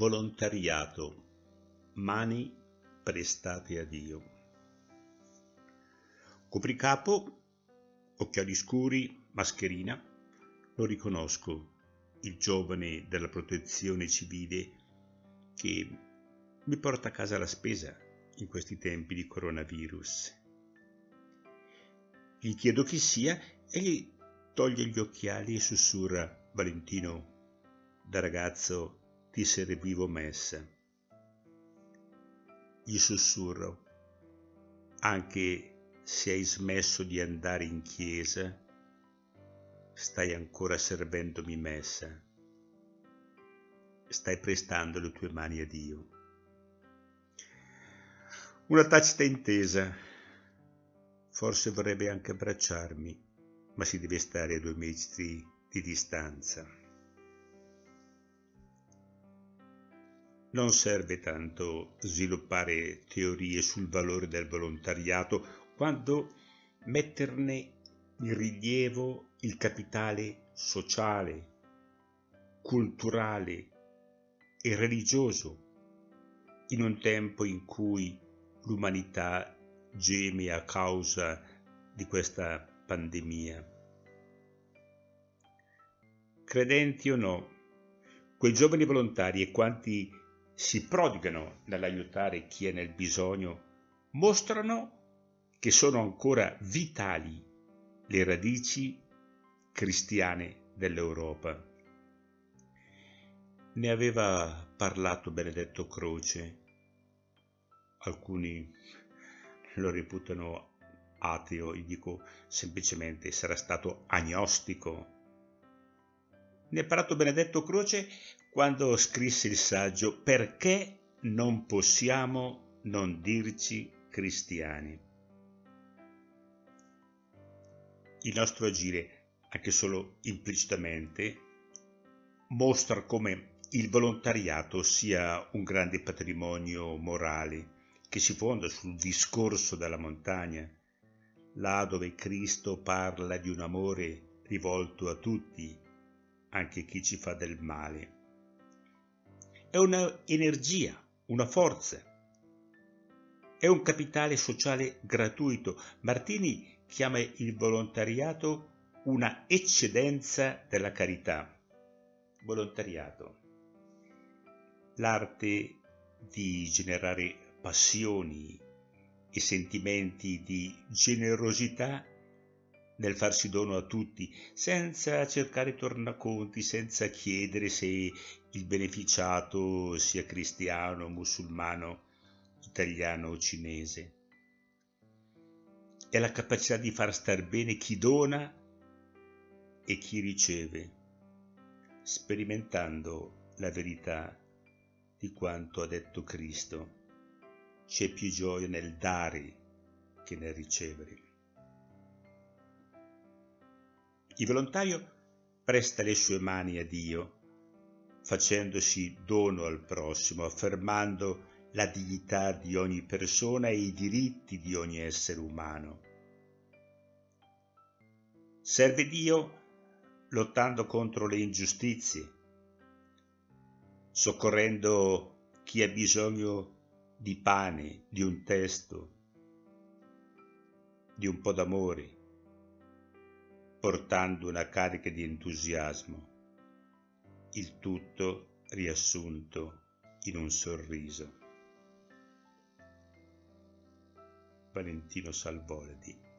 Volontariato. Mani prestate a Dio. Copricapo, occhiali scuri, mascherina. Lo riconosco, il giovane della protezione civile che mi porta a casa la spesa in questi tempi di coronavirus. Gli chiedo chi sia e gli toglie gli occhiali e sussurra Valentino, da ragazzo ti servivo messa. Gli sussurro, anche se hai smesso di andare in chiesa, stai ancora servendomi messa. Stai prestando le tue mani a Dio. Una tacita intesa. Forse vorrebbe anche abbracciarmi, ma si deve stare a due metri di distanza. Non serve tanto sviluppare teorie sul valore del volontariato quanto metterne in rilievo il capitale sociale, culturale e religioso in un tempo in cui l'umanità geme a causa di questa pandemia. Credenti o no, quei giovani volontari e quanti si prodigano nell'aiutare chi è nel bisogno, mostrano che sono ancora vitali le radici cristiane dell'Europa. Ne aveva parlato Benedetto Croce. Alcuni lo reputano ateo, gli dico semplicemente sarà stato agnostico. Ne ha parlato Benedetto Croce quando scrisse il saggio Perché non possiamo non dirci cristiani? Il nostro agire, anche solo implicitamente, mostra come il volontariato sia un grande patrimonio morale che si fonda sul discorso della montagna, là dove Cristo parla di un amore rivolto a tutti, anche chi ci fa del male è un'energia, una forza, è un capitale sociale gratuito. Martini chiama il volontariato una eccedenza della carità. Volontariato. L'arte di generare passioni e sentimenti di generosità nel farsi dono a tutti, senza cercare tornaconti, senza chiedere se il beneficiato sia cristiano, musulmano, italiano o cinese. È la capacità di far star bene chi dona e chi riceve, sperimentando la verità di quanto ha detto Cristo. C'è più gioia nel dare che nel ricevere. Il volontario presta le sue mani a Dio, facendosi dono al prossimo, affermando la dignità di ogni persona e i diritti di ogni essere umano. Serve Dio lottando contro le ingiustizie, soccorrendo chi ha bisogno di pane, di un testo, di un po' d'amore portando una carica di entusiasmo, il tutto riassunto in un sorriso. Valentino Salvoldi